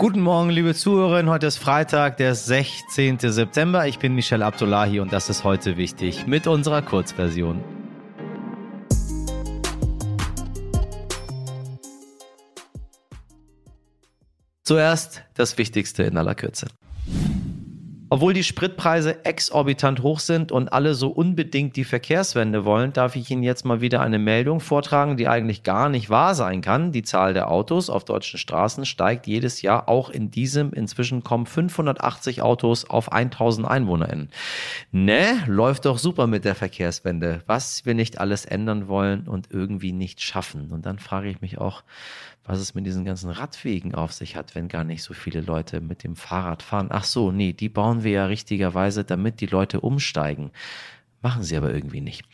Guten Morgen, liebe Zuhörerinnen. Heute ist Freitag, der 16. September. Ich bin Michelle Abdullahi und das ist heute wichtig mit unserer Kurzversion. Zuerst das Wichtigste in aller Kürze. Obwohl die Spritpreise exorbitant hoch sind und alle so unbedingt die Verkehrswende wollen, darf ich Ihnen jetzt mal wieder eine Meldung vortragen, die eigentlich gar nicht wahr sein kann. Die Zahl der Autos auf deutschen Straßen steigt jedes Jahr. Auch in diesem inzwischen kommen 580 Autos auf 1000 EinwohnerInnen. Ne, läuft doch super mit der Verkehrswende. Was wir nicht alles ändern wollen und irgendwie nicht schaffen. Und dann frage ich mich auch, was es mit diesen ganzen Radwegen auf sich hat, wenn gar nicht so viele Leute mit dem Fahrrad fahren. Ach so, nee, die bauen wir ja richtigerweise, damit die Leute umsteigen. Machen sie aber irgendwie nicht.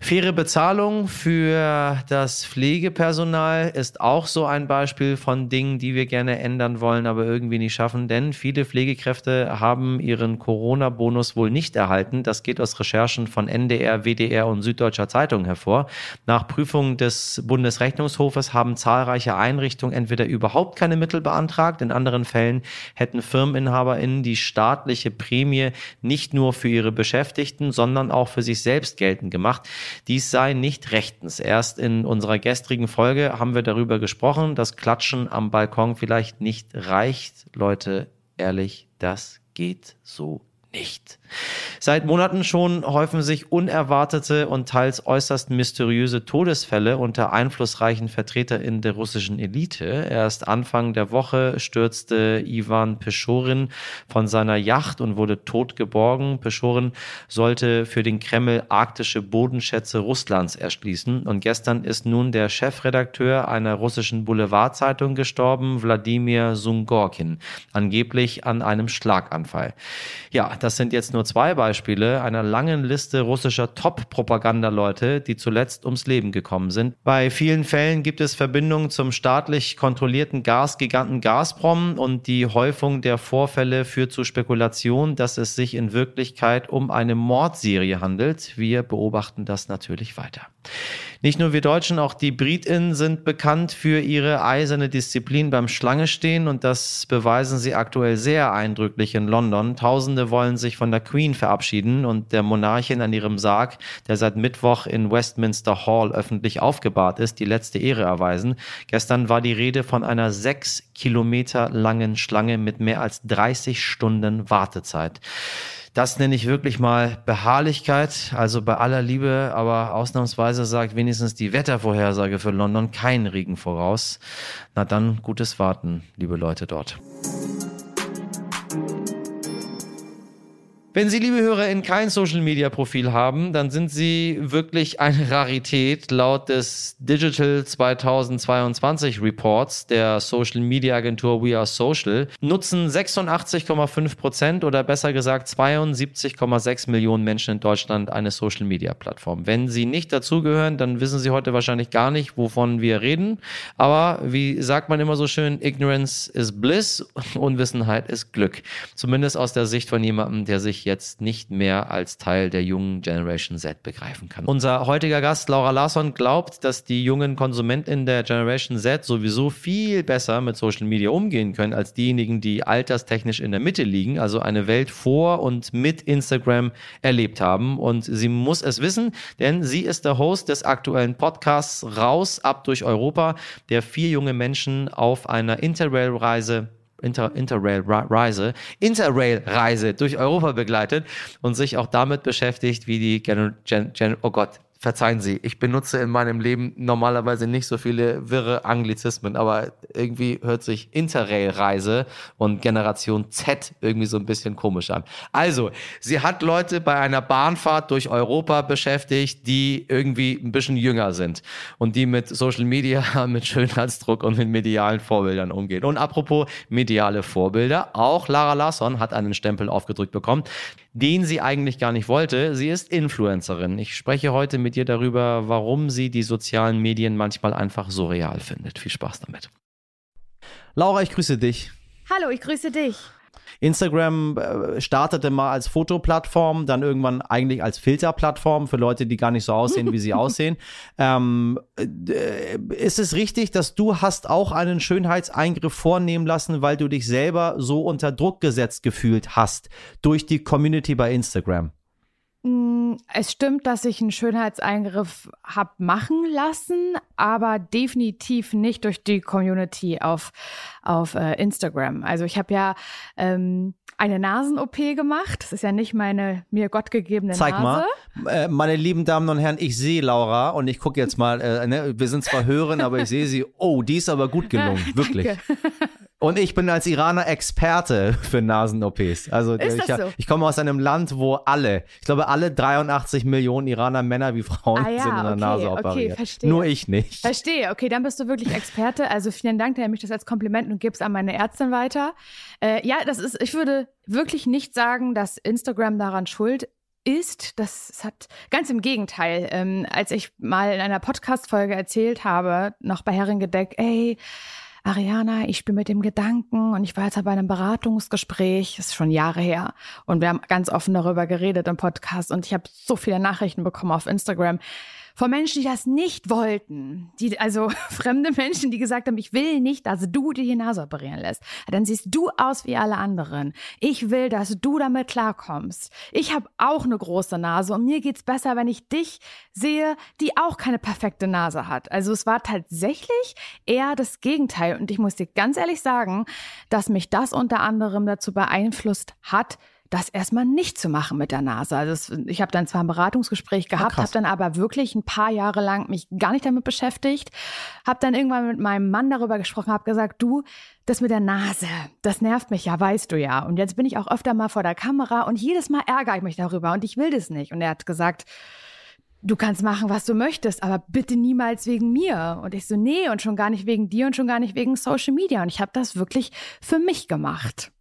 Faire Bezahlung für das Pflegepersonal ist auch so ein Beispiel von Dingen, die wir gerne ändern wollen, aber irgendwie nicht schaffen, denn viele Pflegekräfte haben ihren Corona-Bonus wohl nicht erhalten. Das geht aus Recherchen von NDR, WDR und Süddeutscher Zeitung hervor. Nach Prüfung des Bundesrechnungshofes haben zahlreiche Einrichtungen entweder überhaupt keine Mittel beantragt, in anderen Fällen hätten FirmeninhaberInnen die staatliche Prämie nicht nur für ihre Beschäftigten, sondern auch auch für sich selbst geltend gemacht. Dies sei nicht rechtens. Erst in unserer gestrigen Folge haben wir darüber gesprochen, dass Klatschen am Balkon vielleicht nicht reicht. Leute, ehrlich, das geht so nicht. Seit Monaten schon häufen sich unerwartete und teils äußerst mysteriöse Todesfälle unter einflussreichen VertreterInnen der russischen Elite. Erst Anfang der Woche stürzte Ivan Peschorin von seiner Yacht und wurde tot geborgen. Peschorin sollte für den Kreml arktische Bodenschätze Russlands erschließen. Und gestern ist nun der Chefredakteur einer russischen Boulevardzeitung gestorben, Wladimir Sungorkin, angeblich an einem Schlaganfall. Ja, das sind jetzt nur zwei Beispiele einer langen Liste russischer Top-Propagandaleute, die zuletzt ums Leben gekommen sind. Bei vielen Fällen gibt es Verbindungen zum staatlich kontrollierten Gasgiganten Gazprom und die Häufung der Vorfälle führt zu Spekulationen, dass es sich in Wirklichkeit um eine Mordserie handelt. Wir beobachten das natürlich weiter. Nicht nur wir Deutschen, auch die Britinnen sind bekannt für ihre eiserne Disziplin beim Schlangestehen und das beweisen sie aktuell sehr eindrücklich in London. Tausende wollen sich von der Queen verabschieden und der Monarchin an ihrem Sarg, der seit Mittwoch in Westminster Hall öffentlich aufgebahrt ist, die letzte Ehre erweisen. Gestern war die Rede von einer sechs Kilometer langen Schlange mit mehr als 30 Stunden Wartezeit. Das nenne ich wirklich mal Beharrlichkeit. Also bei aller Liebe, aber ausnahmsweise sagt wenigstens die Wettervorhersage für London keinen Regen voraus. Na dann gutes Warten, liebe Leute dort. Wenn Sie, liebe HörerInnen, kein Social-Media-Profil haben, dann sind Sie wirklich eine Rarität. Laut des Digital 2022 Reports der Social-Media-Agentur We Are Social nutzen 86,5 Prozent oder besser gesagt 72,6 Millionen Menschen in Deutschland eine Social-Media-Plattform. Wenn Sie nicht dazugehören, dann wissen Sie heute wahrscheinlich gar nicht, wovon wir reden. Aber wie sagt man immer so schön, Ignorance is Bliss, Unwissenheit ist Glück. Zumindest aus der Sicht von jemandem, der sich jetzt nicht mehr als Teil der jungen Generation Z begreifen kann. Unser heutiger Gast Laura Larsson glaubt, dass die jungen KonsumentInnen der Generation Z sowieso viel besser mit Social Media umgehen können als diejenigen, die alterstechnisch in der Mitte liegen, also eine Welt vor und mit Instagram erlebt haben. Und sie muss es wissen, denn sie ist der Host des aktuellen Podcasts Raus ab durch Europa, der vier junge Menschen auf einer Interrail-Reise Inter, Interrail-Reise, Interrail-Reise durch Europa begleitet und sich auch damit beschäftigt, wie die Gen, Gen, Gen oh Gott, verzeihen Sie, ich benutze in meinem Leben normalerweise nicht so viele wirre Anglizismen, aber irgendwie hört sich Interrail-Reise und Generation Z irgendwie so ein bisschen komisch an. Also, sie hat Leute bei einer Bahnfahrt durch Europa beschäftigt, die irgendwie ein bisschen jünger sind und die mit Social Media, mit Schönheitsdruck und mit medialen Vorbildern umgehen. Und apropos mediale Vorbilder, auch Lara Larsson hat einen Stempel aufgedrückt bekommen, den sie eigentlich gar nicht wollte. Sie ist Influencerin. Ich spreche heute mit ihr darüber, warum sie die sozialen Medien manchmal einfach so real findet. Viel Spaß damit. Laura, ich grüße dich. Hallo, ich grüße dich. Instagram äh, startete mal als Fotoplattform, dann irgendwann eigentlich als Filterplattform für Leute, die gar nicht so aussehen, wie sie aussehen. Ähm, äh, ist es richtig, dass du hast auch einen Schönheitseingriff vornehmen lassen, weil du dich selber so unter Druck gesetzt gefühlt hast durch die Community bei Instagram? Mm, es stimmt, dass ich einen Schönheitseingriff habe machen lassen, aber definitiv nicht durch die Community auf, auf äh, Instagram. Also ich habe ja ähm, eine Nasen-OP gemacht. Das ist ja nicht meine mir gottgegebene Zeig Nase. mal. Äh, meine lieben Damen und Herren, ich sehe Laura und ich gucke jetzt mal, äh, ne, wir sind zwar Hören, aber ich sehe sie. Oh, die ist aber gut gelungen, wirklich. Und ich bin als Iraner Experte für Nasen-OPs. Also ich, so? ich komme aus einem Land, wo alle, ich glaube, alle 83 Millionen Iraner, Männer wie Frauen, Ah ja, sind in der okay, Nase okay, operiert. verstehe. Nur ich nicht. Verstehe, okay, dann bist du wirklich Experte. Also vielen Dank, der mich das als Kompliment und gib's an meine Ärztin weiter. Äh, ja, das ist, ich würde wirklich nicht sagen, dass Instagram daran schuld ist. Das, das hat ganz im Gegenteil. Ähm, als ich mal in einer Podcast-Folge erzählt habe, noch bei Herrengedeck, ey, Ariana, ich spiele mit dem Gedanken und ich war jetzt bei einem Beratungsgespräch, das ist schon Jahre her, und wir haben ganz offen darüber geredet im Podcast und ich habe so viele Nachrichten bekommen auf Instagram von Menschen, die das nicht wollten. Die, also fremde Menschen, die gesagt haben, ich will nicht, dass du dir die Nase operieren lässt. Dann siehst du aus wie alle anderen. Ich will, dass du damit klarkommst. Ich habe auch eine große Nase und mir geht's besser, wenn ich dich sehe, die auch keine perfekte Nase hat. Also es war tatsächlich eher das Gegenteil. Und ich muss dir ganz ehrlich sagen, dass mich das unter anderem dazu beeinflusst hat, das erstmal nicht zu machen mit der Nase. Also es, ich habe dann zwar ein Beratungsgespräch gehabt, krass. habe dann aber wirklich ein paar Jahre lang mich gar nicht damit beschäftigt, habe dann irgendwann mit meinem Mann darüber gesprochen, habe gesagt, du, das mit der Nase, das nervt mich ja, weißt du ja. Und jetzt bin ich auch öfter mal vor der Kamera und jedes Mal ärgere ich mich darüber und ich will das nicht. Und er hat gesagt, du kannst machen, was du möchtest, aber bitte niemals wegen mir. Und ich so, nee, und schon gar nicht wegen dir und schon gar nicht wegen Social Media. Und ich habe das wirklich für mich gemacht.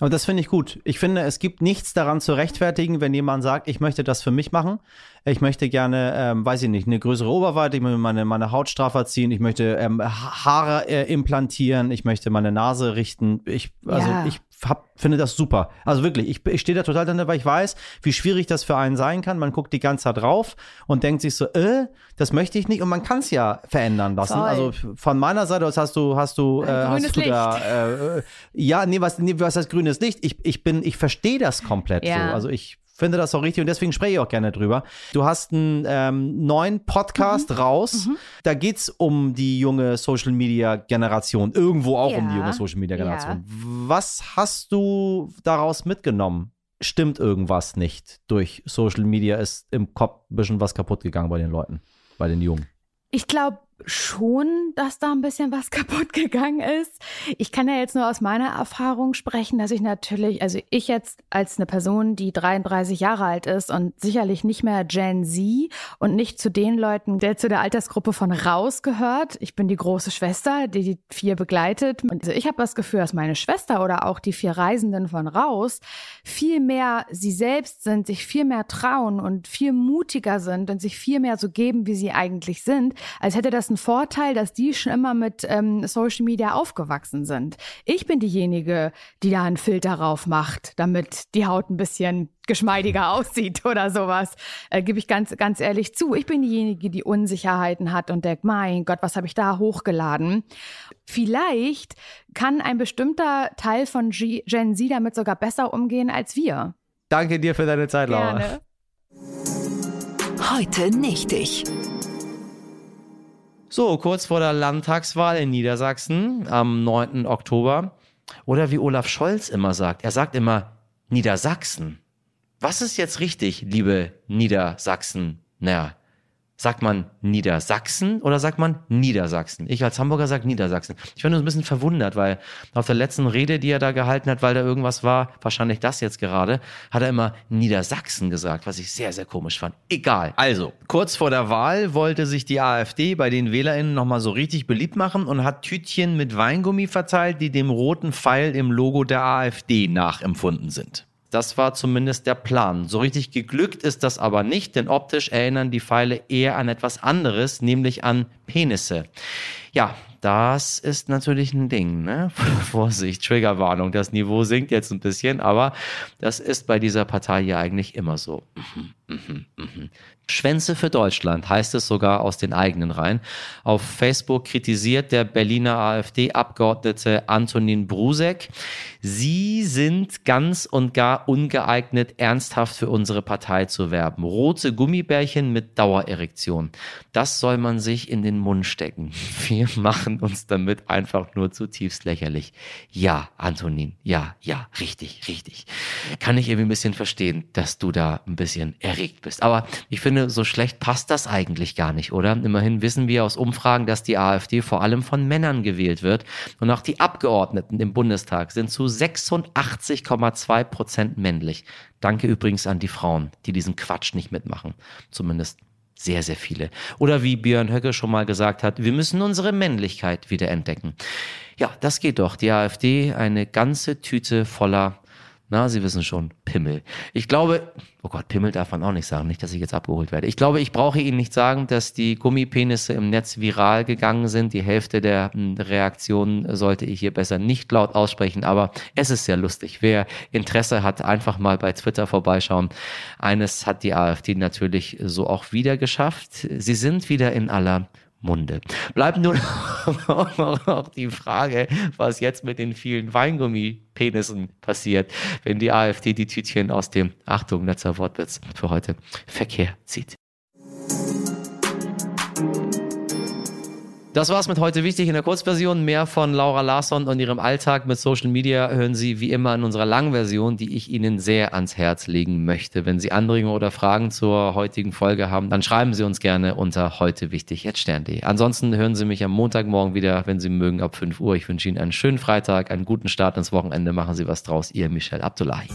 Aber das finde ich gut. Ich finde, es gibt nichts daran zu rechtfertigen, wenn jemand sagt, ich möchte das für mich machen. Ich möchte gerne, ähm, weiß ich nicht, eine größere Oberweite, ich möchte meine, meine Haut straffer ziehen, ich möchte ähm, Ha- Haare äh, implantieren, ich möchte meine Nase richten. Ich, also Ja. ich hab, finde das super. Also wirklich, ich, ich stehe da total drin, weil ich weiß, wie schwierig das für einen sein kann. Man guckt die ganze Zeit drauf und denkt sich so, äh, das möchte ich nicht. Und man kann es ja verändern lassen. Voll. Also von meiner Seite aus hast du, hast du, äh, hast du da, äh, äh, ja, nee, was, nee, was heißt grünes Licht? Ich, ich bin, ich verstehe das komplett Ja. so. Also ich finde das auch richtig und deswegen spreche ich auch gerne drüber. Du hast einen ähm, neuen Podcast Mhm. raus. Da geht es um die junge Social Media Generation. Irgendwo auch um die Ja. junge Social Media Generation. Was hast du daraus mitgenommen? Stimmt irgendwas nicht durch Social Media? Ist im Kopf ein bisschen was kaputt gegangen bei den Leuten, bei den Jungen? Ich glaube schon, dass da ein bisschen was kaputt gegangen ist. Ich kann ja jetzt nur aus meiner Erfahrung sprechen, dass ich natürlich, also ich jetzt als eine Person, die 33 Jahre alt ist und sicherlich nicht mehr Gen Z und nicht zu den Leuten, der zu der Altersgruppe von raus gehört. Ich bin die große Schwester, die die vier begleitet. Also ich habe das Gefühl, dass meine Schwester oder auch die vier Reisenden von raus viel mehr sie selbst sind, sich viel mehr trauen und viel mutiger sind und sich viel mehr so geben, wie sie eigentlich sind, als hätte das einen Vorteil, dass die schon immer mit ähm, Social Media aufgewachsen sind. Ich bin diejenige, die da einen Filter rauf macht, damit die Haut ein bisschen geschmeidiger aussieht oder sowas. Äh, Gebe ich ganz, ganz ehrlich zu. Ich bin diejenige, die Unsicherheiten hat und denkt, mein Gott, was habe ich da hochgeladen? Vielleicht kann ein bestimmter Teil von G Gen Z damit sogar besser umgehen als wir. Danke dir für deine Zeit, Laura. Gerne. Heute nicht ich. So, kurz vor der Landtagswahl in Niedersachsen am 9. Oktober. Oder wie Olaf Scholz immer sagt, er sagt immer Niedersachsen. Was ist jetzt richtig, liebe Niedersachsen? Naja, sagt man Niedersachsen oder sagt man Niedersachsen? Ich als Hamburger sage Niedersachsen. Ich war nur ein bisschen verwundert, weil auf der letzten Rede, die er da gehalten hat, weil da irgendwas war, wahrscheinlich das jetzt gerade, hat er immer Niedersachsen gesagt, was ich sehr, sehr komisch fand. Egal. Also, kurz vor der Wahl wollte sich die AfD bei den WählerInnen nochmal so richtig beliebt machen und hat Tütchen mit Weingummi verteilt, die dem roten Pfeil im Logo der AfD nachempfunden sind. Das war zumindest der Plan. So richtig geglückt ist das aber nicht, denn optisch erinnern die Pfeile eher an etwas anderes, nämlich an Penisse. Ja, das ist natürlich ein Ding. Ne? Vorsicht, Triggerwarnung, das Niveau sinkt jetzt ein bisschen, aber das ist bei dieser Partei ja eigentlich immer so. Mhm, mhm, mhm. Schwänze für Deutschland heißt es sogar aus den eigenen Reihen. Auf Facebook kritisiert der Berliner AfD-Abgeordnete Antonin Brusek, Sie sind ganz und gar ungeeignet, ernsthaft für unsere Partei zu werben. Rote Gummibärchen mit Dauererektion. Das soll man sich in den Mund stecken. Wir machen uns damit einfach nur zutiefst lächerlich. Ja, Antonin, ja, ja, richtig, richtig. Kann ich irgendwie ein bisschen verstehen, dass du da ein bisschen erregt bist. Aber ich finde, so schlecht passt das eigentlich gar nicht, oder? Immerhin wissen wir aus Umfragen, dass die AfD vor allem von Männern gewählt wird. Und auch die Abgeordneten im Bundestag sind zu 86,2 Prozent männlich. Danke übrigens an die Frauen, die diesen Quatsch nicht mitmachen. Zumindest sehr, sehr viele. Oder wie Björn Höcke schon mal gesagt hat, wir müssen unsere Männlichkeit wieder entdecken. Ja, das geht doch. Die AfD, eine ganze Tüte voller na, Sie wissen schon, Pimmel. Ich glaube, oh Gott, Pimmel darf man auch nicht sagen, nicht, dass ich jetzt abgeholt werde. Ich glaube, ich brauche Ihnen nicht sagen, dass die Gummipenisse im Netz viral gegangen sind. Die Hälfte der hm, Reaktionen sollte ich hier besser nicht laut aussprechen, aber es ist sehr lustig. Wer Interesse hat, einfach mal bei Twitter vorbeischauen. Eines hat die AfD natürlich so auch wieder geschafft. Sie sind wieder in aller Munde. Bleibt nur noch die Frage, was jetzt mit den vielen Weingummi-Penissen passiert, wenn die AfD die Tütchen aus dem, Achtung, letzter Wortwitz für heute, Verkehr zieht. Das war's mit heute wichtig in der Kurzversion. Mehr von Laura Larsson und ihrem Alltag mit Social Media hören Sie wie immer in unserer Langversion, die ich Ihnen sehr ans Herz legen möchte. Wenn Sie Anregungen oder Fragen zur heutigen Folge haben, dann schreiben Sie uns gerne unter heute wichtig jetzt stern.de. Ansonsten hören Sie mich am Montagmorgen wieder, wenn Sie mögen, ab 5 Uhr. Ich wünsche Ihnen einen schönen Freitag, einen guten Start ins Wochenende. Machen Sie was draus. Ihr Michel Abdullahi.